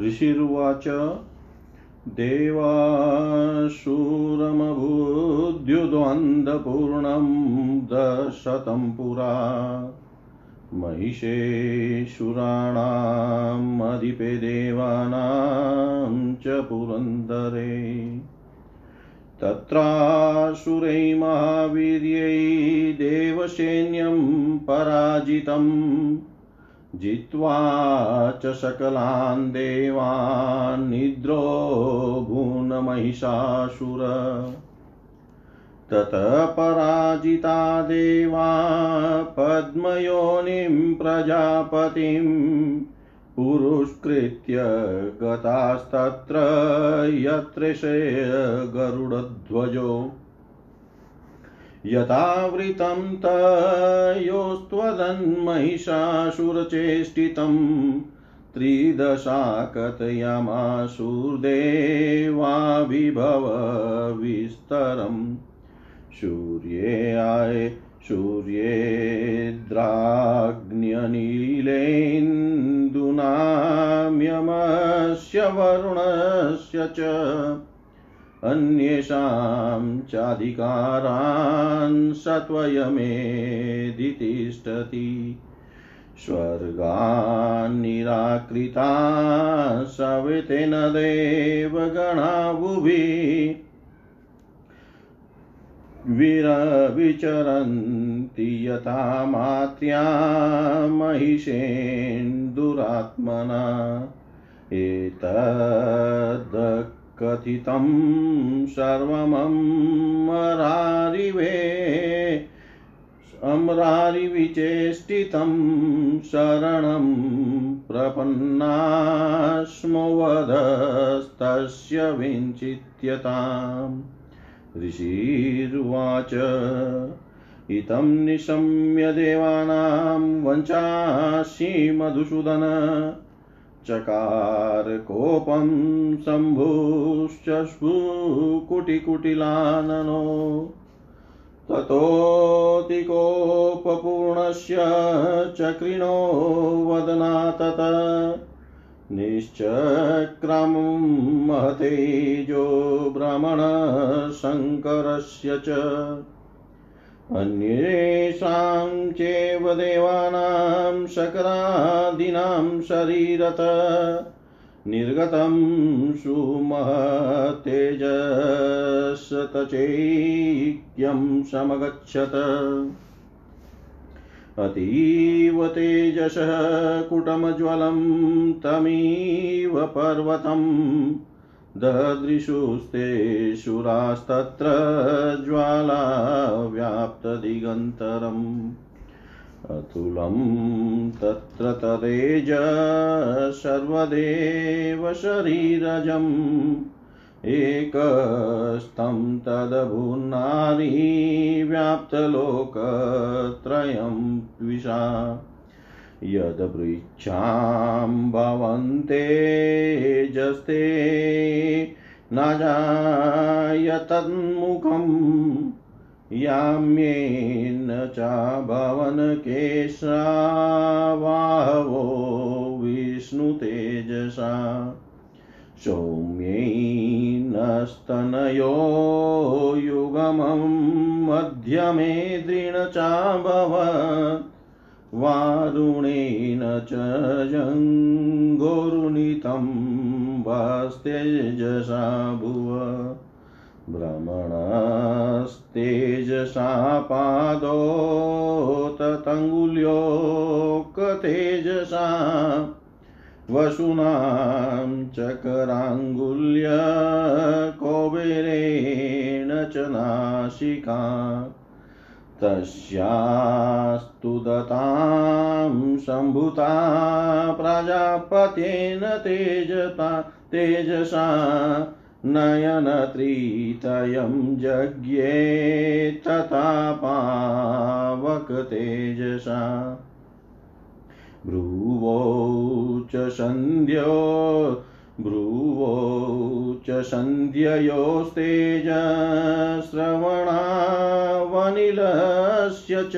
ऋषिर्वाच। देवासुरमभूद्युद्वन्द्वपूर्णं दशतं पुरा। महिषेशुराणामधिपे देवानां च पुरन्दरे। तत्रासुरै महावीर्यै देवसैन्यं पराजितम्। जित्वा च सकलान् देवान् भूनमहिषासुर ततः पराजिता देवा पद्मयोनिं प्रजापतिं पुरुष्कृत्य गतास्तत्र यत्र गरुडध्वजो। यथावृतं तयोस्त्वदन्महिषासुरचेष्टितं त्रिदशाकथयामासुर्देवाभिभव विस्तरम् सूर्ये सूर्येद्राग्न्यनीलेन्दुनाम्यमस्य वरुणस्य च अन्येषां चाधिकारान् सत्वयमेदितिष्ठति स्वर्गान्निराकृता सवितेन देवगणाबुभि विरविचरन्ति यथा मात्र्या महिषेन्दुरात्मना। एतद् कथितं सर्वमरारिवे अम्रारिविचेष्टितं शरणं प्रपन्नास्मो वधस्तस्य विञ्चित्यताम्। ऋषिर्वाच इतं निशम्य देवानां वञ्चासि मधुसूदन चकार कोपं शम्भुश्च कुटिकुटिलाननो ततोऽतिकोपपूर्णस्य चक्रिणो वदना तत निश्चक्रमं महतेजो भ्रमणशङ्करस्य च। अन्येषां चैव देवानां शकरादीनां शरीरत। निर्गतं सुमहतेजस्तचैक्यं समगच्छत। अतीव तेजसः कुटमज्वलं तमिव पर्वतम्। ददृशुस्ते शुरास्तत्र ज्वालाव्याप्तदिगन्तरम् अतुलं तत्र तदेज सर्वदेव शरीरजम् एकस्तं तदभुन्नारी व्याप्तलोकत्रयं द्विषा यदपृच्छां भवन्तेजस्ते न जायतन्मुखम् याम्येन च भवनकेशावाहवो विष्णुतेजसा सौम्यैनस्तनयो युगमं मध्यमे दृढचाभवत् वारुणेन च जङ्घोरुणितं वस्तेजसा भुव। भ्रमणस्तेजसा पादो ततङ्गुल्योकतेजसा वसुनां चकराङ्गुल्य च नासिका। तस्यास्तु दतां सम्भुता प्रजापतेन तेजता, तेजसा नयनत्रितयं जज्ञे तथा पावकतेजसा भ्रुवौ च सन्ध्यो, भ्रुवौ च सन्ध्ययोस्तेजश्रवणावनिलस्य च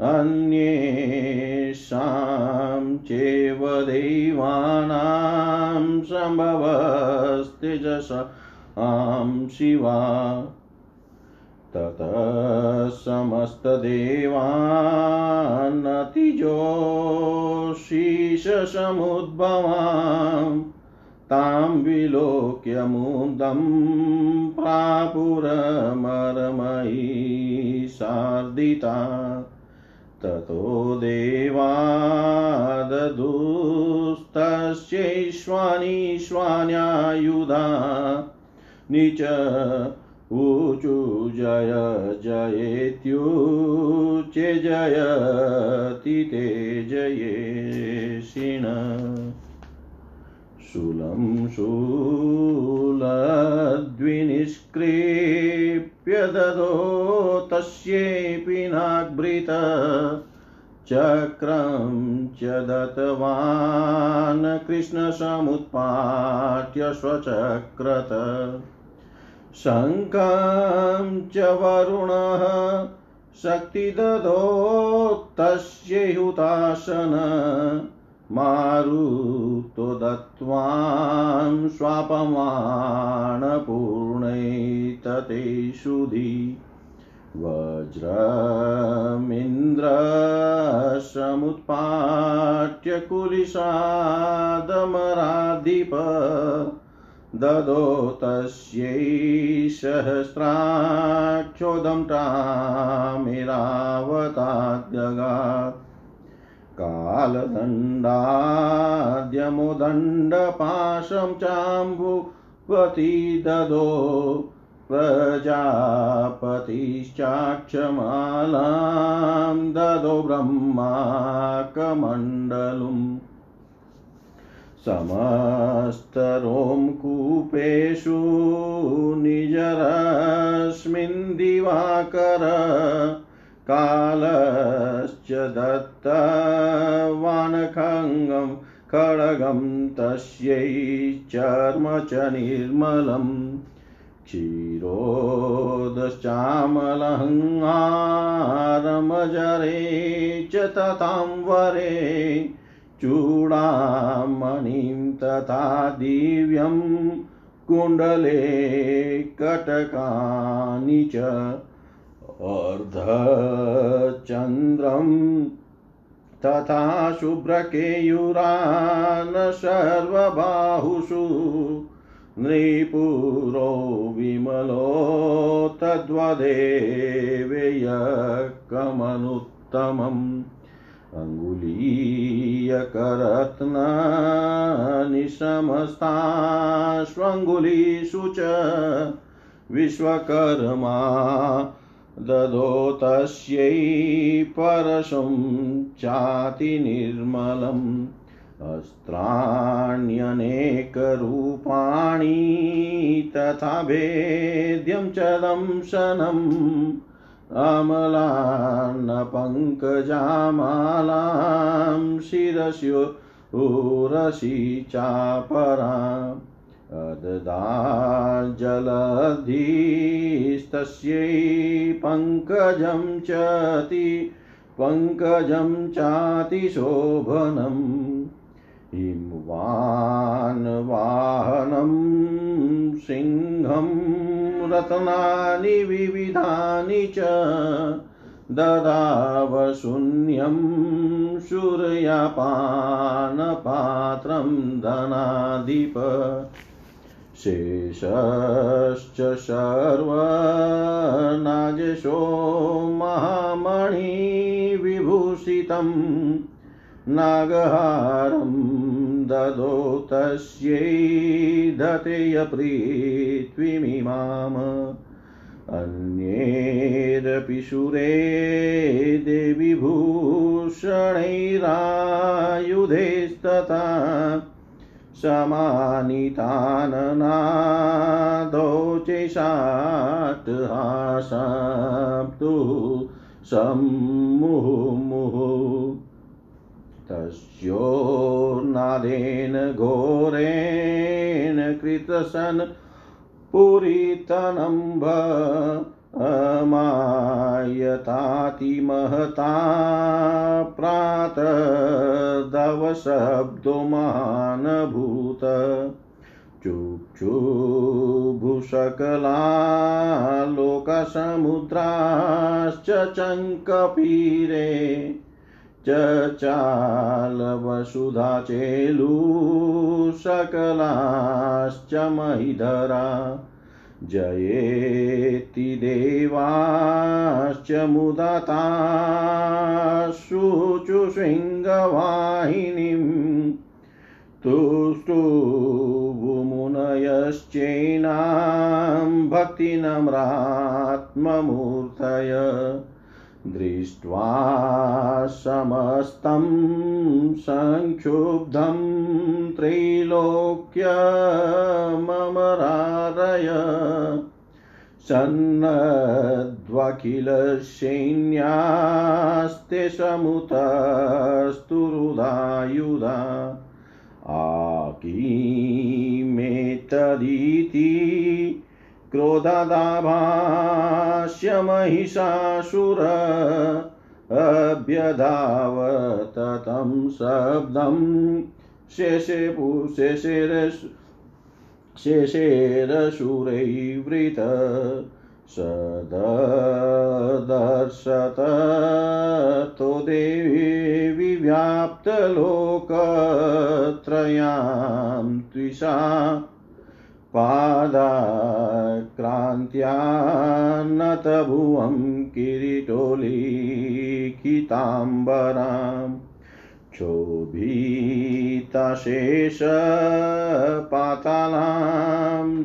अन्येषां चैव देवानां सम्भवस्तेजसां शिवा। ततः समस्तदेवान्नतिजोषीशसमुद्भवाम् तां विलोक्य मुदं प्रापुरमरमयी शार्दिता ततो देवाददुस्तस्यैश्वानीश्वान्यायुधा। निच ऊचु जय जयेत्युच्चे जयति ते जयेशिण शूलं शूलद्विनिष्कृप्य ददो तस्यै नाग्भृत चक्रं च दत्तवान् कृष्णसमुत्पाट्य स्वचक्रत। शङ्खं च वरुणः शक्तिददो तस्यै हुताशन मारुतो दत्त्वां स्वापमाणपूर्णैततेषुधि वज्रमिन्द्रसमुत्पाट्य कुलिशादमराधिप ददो तस्यै सहस्राक्षोदं तामिरावताद्यगात् कालदण्डाद्यमुदण्डपाशं चाम्बुवती ददो प्रजापतिश्चाक्षमालां ददो ब्रह्माकमण्डलुम्। समस्तरोमकूपेषु निजरस्मिन् दिवाकर कालश्च दत्तवानखङ्गं खड्गं तस्यै चर्म च निर्मलम् क्षीरोदश्चामलहङ्गारमजरे च तथांवरे चूडामणिं तथा दिव्यं कुण्डले कटकानि च अर्धचन्द्रं तथा शुभ्रकेयुरान् सर्वबाहुषु नृपुरो विमलो तद्वदेवेयकमनुत्तमम् अङ्गुलीयकरत्नानि समस्ताष्वङ्गुलीषु च विश्वकर्मा ददो तस्यै परशुं चातिनिर्मलम् अस्त्राण्यनेकरूपाणि तथा भेद्यं च दंशनम्। अमलान्नपङ्कजामालां शिरस्योरसि चापराम् अददाजलधिस्तस्यै पङ्कजं चति पङ्कजं चातिशोभनम् हिमवान् सिंहं रत्नानि विविधानि च ददावशून्यं शूर्यापानपात्रं धनाधिप। शेषश्च सर्वनाजशो महामणिविभूषितं नागहारं ददो तस्यै धतेयपृथ्वीमिमाम् अन्यैरपि सुरे देवीभूषणैरायुधैस्तथा समानिताननादोचैषाट्हासाप्तु सम्मुहुमुः। तस्योर्नादेन घोरेण कृतसन् पुरीतनम्भ अमायतातिमहता प्रातर्दवशब्दो महानभूत चुक्षुभुषकला लोकसमुद्राश्च चङ्कपीरे चचालवसुधा चेलुसकलाश्च महिधरा। जयेति देवाश्च मुदता शुचुशृङ्गवाहिनीं तुष्टुभुमुनयश्चैनां भक्तिनम्रात्ममूर्तय दृष्ट्वा समस्तं संक्षुब्धं त्रैलोक्यममरारय सन्नद्वखिलसैन्यास्ते समुतस्तुरुदायुधा। आकीमेतदिति क्रोधदाभाष्य महिषासुर अभ्यधावत तं शब्दं शेषे शेषेरस् शेषेरसुरैवृत सदर्शत तो देवी व्याप्तलोकत्रयां त्विषा पादाक्रान्त्यान्नतभुवं किरीटोलिखिताम्बराम् क्षोभिताशेषपातालां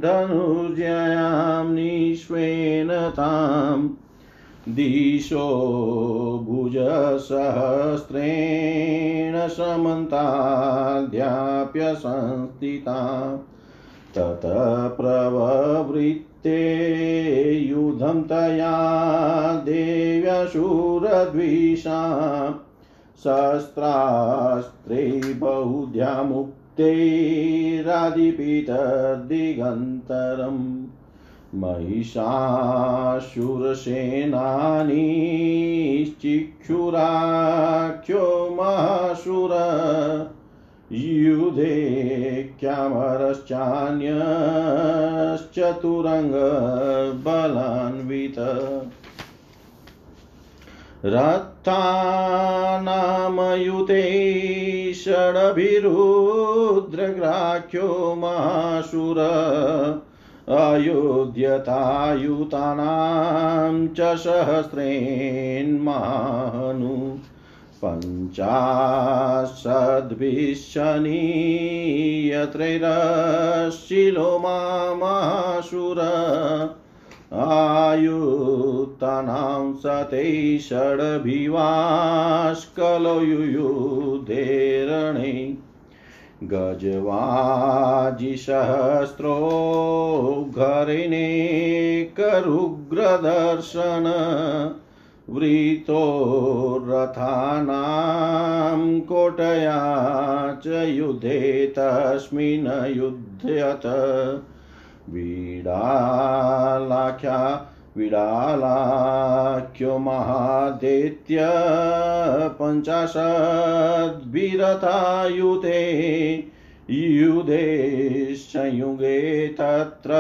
धनुर्जयां निष्वेन तां दिशो भुजसहस्रेण समन्ताद्याप्य संस्थिताम् ततः प्रववृत्ते युधं तया देव्यशूरद्विषा शस्त्रास्त्रे बहुध्यामुक्तैरादिपितर्दिगन्तरम् महिषासुरसेनानीश्चिक्षुराख्यो महासुर युधे क्यामरश्चान्यश्चतुरङ्गबलान्वित। रथानामयुते षडभिरुद्रग्राख्यो महासुर अयोध्यतायुतानां च सहस्रेन्मानु पञ्चाशद्भिशनीयत्रैरशिलो मामासुर आयुतानां सते षड्भिवास्कलो युयुधेरणे गजवाजिसहस्रो घरिणे करुग्रदर्शन वृतो रथानां कोटया च युधे तस्मिन् युध्यत। वीडालाख्या, विडालाख्यो महादेत्य पञ्चाशद्भिरथायुते युधे संयुगे तत्र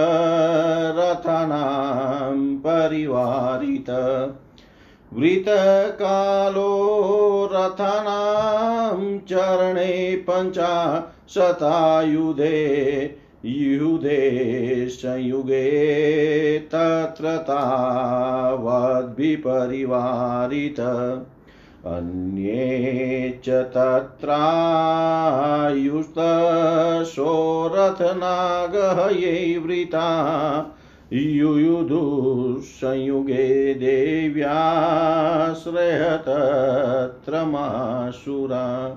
रथानां परिवारित। वृतकालो रथानां चरणे पञ्चाशतायुधे युधे संयुगे तत्र तावद्भिपरिवारित अन्ये च तत्रायुस्तशोरथनागहये वृता युयुधुसंयुगे देव्याश्रय तत्र मासुरा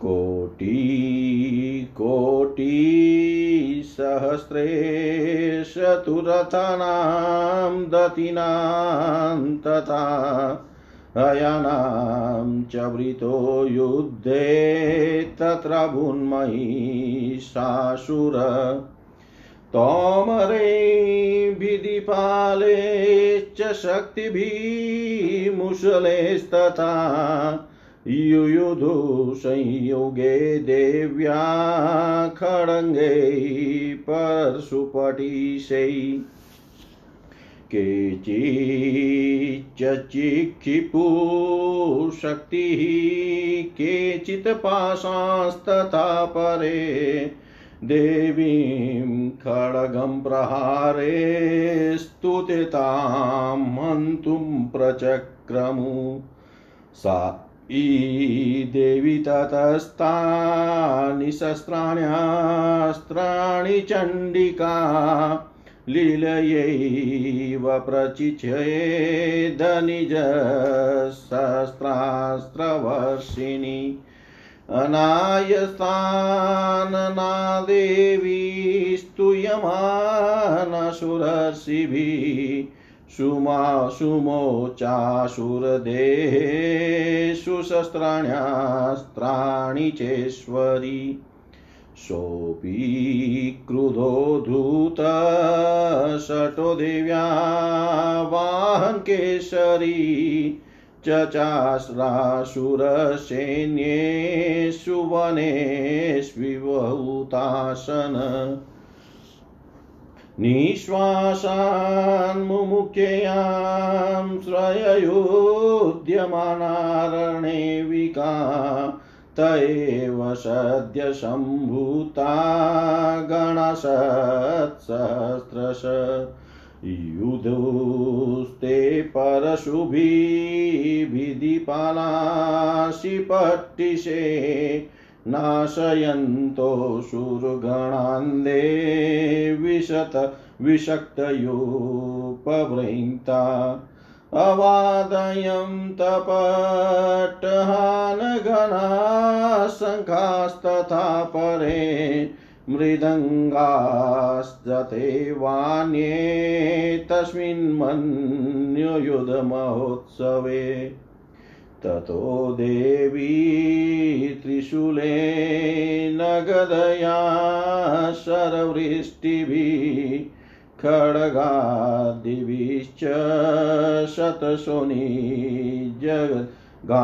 कोटिकोटिसहस्रेशतुरथानां दतिनां तथा हयानां च वृतो युद्धे तत्र भुन्मयिषासुर तोमरे विधिपाले शक्तिभिः मुशलेस्तथा युयुधु संयुगे देव्या खड्गै परशुपटिशै केचिच्चिक्षिपु शक्तिः केचित् पाशास्तथा परे। देवीं खड्गं प्रहारे स्तुतितां हन्तुं प्रचक्रमु। सा देवी ततस्तानि शस्त्राण्यास्त्राणि चण्डिका लीलयैव प्रचिच्छेदनिजशस्त्रास्त्रवर्षिणि अनायस्तानना देवी स्तूयमानसुरर्षिभिः सुमा सुमोचासुरदेहेषु शस्त्राण्यास्त्राणि चेश्वरी सोऽपि क्रुधो धूतशटो देव्या वाहङ्केशरी चचास्रासुरसैन्येषु वनेष्विवहुतासन निःश्वासान्मुमुख्ययां श्रययोद्यमानारणेविका त एव सद्य सम्भूता गणसत्सहस्रश। युधुस्ते परशुभिभिधिपालाशिपट्टिशे नाशयन्तो सुरगणान्दे विशत विषक्तयोपवृङ्क्ता अवादयं तपट्टहानगणा शङ्खास्तथा परे मृदङ्गाश्चते वान्ये तस्मिन्मन्युयुधमहोत्सवे ततो देवी त्रिशूलेन गदया शरवृष्टिभिः खड्गादिभिश्च शतशोनि जगान्माशुरा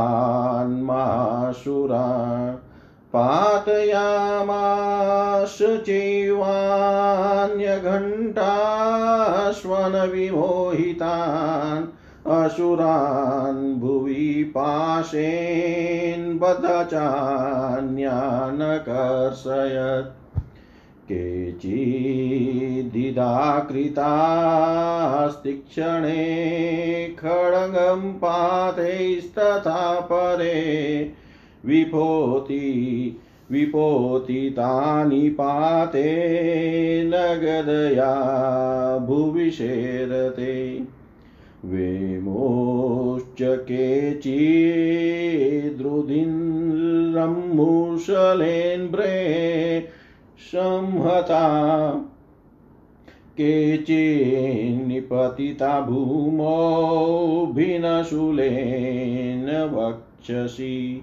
पातयामाश चैवान्यघण्टाश्वनविमोहितान् असुरान् भुवि पाशेन् बद्धचान्यानकर्षयत्। केचिदिदाकृतास्तिक्षणे खड्गं पातैस्तथा परे विभोति विपोतितानि पाते नगदया भुविशेरते वेमोश्च केचिद्रुदिन्रम्मुशलेन्द्रे संहता केचिन्निपतिता भूमौ भिनशूलेन वक्षसि।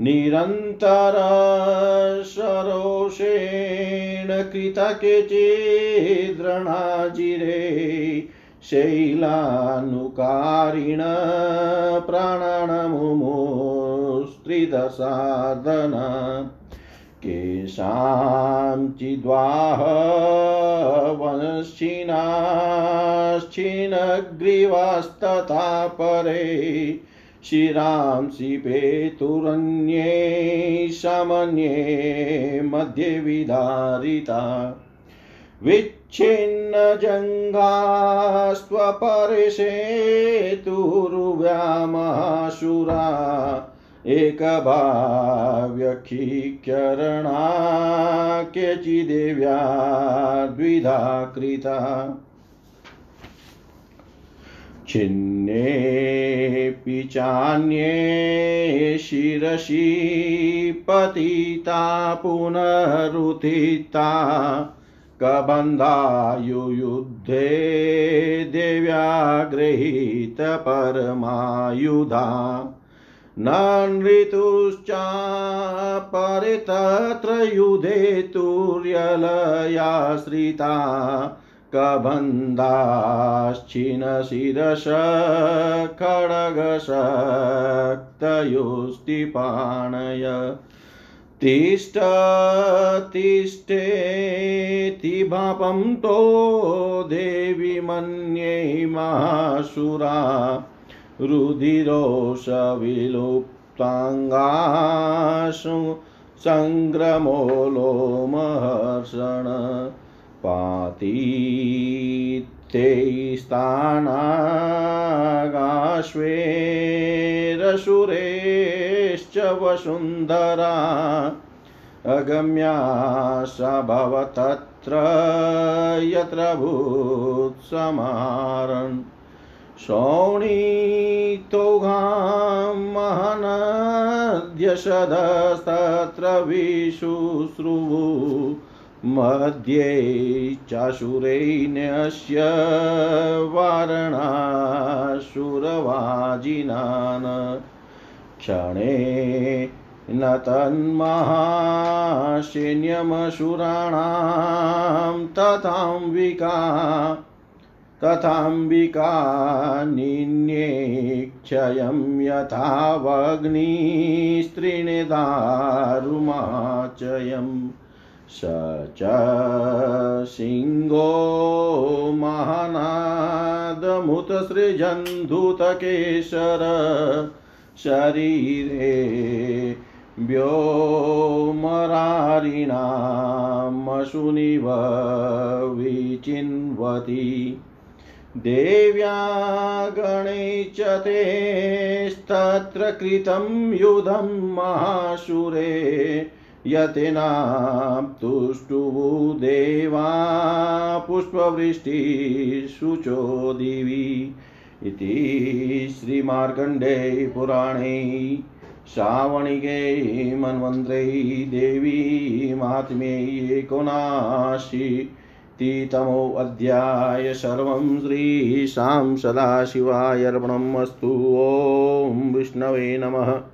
निरन्तरसरोषेण कृता केचिद्रणाजिरे शैलानुकारिण प्राणानमुमुस्त्रिदसादन। केषाञ्चिद्वाहवंशिनाश्चिनग्रीवास्तथा परे शिरांसि पेतुरन्ये समन्ये मध्ये विदारिता। विच्छिन्नजङ्घास्त्वपरिषेतुर्व्यामाशुरा एकभाव्यखीकरणा केचिदेव्या द्विधा कृता। छिन्नेऽपि चान्ये शिरसि पतिता पुनरुत्थिता। कबन्धायुयुद्धे देव्या गृहीतपरमायुधा न नृतुश्चापरे तत्र युधे तुर्यलयाश्रिता। कबन्धाश्चिनशिरस खड्गशक्तयुष्टिपाणय तिष्ठ तिष्ठेति भापं तो देवि मन्ये मासुरा। रुधिरोषविलुप्ताङ्गासु सङ्ग्रमो लोमहर्षण। स्थानागाश्वेरसुरेश्च वसुन्धरा अगम्या स भवतत्र यत्र भूत्समारन् शोणीतोघां महनद्यशदस्तत्र विशुश्रुवु मध्ये चाशुरैन्यस्य वारणासुरवाजिनान्। क्षणे न तन्महाशैन्यमसुराणां तथाम्बिका तथाम्बिका निन्ये यथावग्निस्त्रिणिदारुमाचयम् स च सिंहो महानादमुतसृजन्धुतकेशर शरीरे व्योमरारिणामशुनिव विचिन्वति देव्या गणे च तेस्तत्र कृतं युधं महाशुरे यतिनां तुष्टुवु देवा पुष्पवृष्टिशुचो दिवि इति श्रीमार्कण्डे पुराणे श्रावणिके मन्वन्त्रे देवी माहात्म्ये एकोनाशीतितमोऽध्याय सर्वं श्रीशां सदाशिवाय अस्तु। ॐ विष्णवे नमः।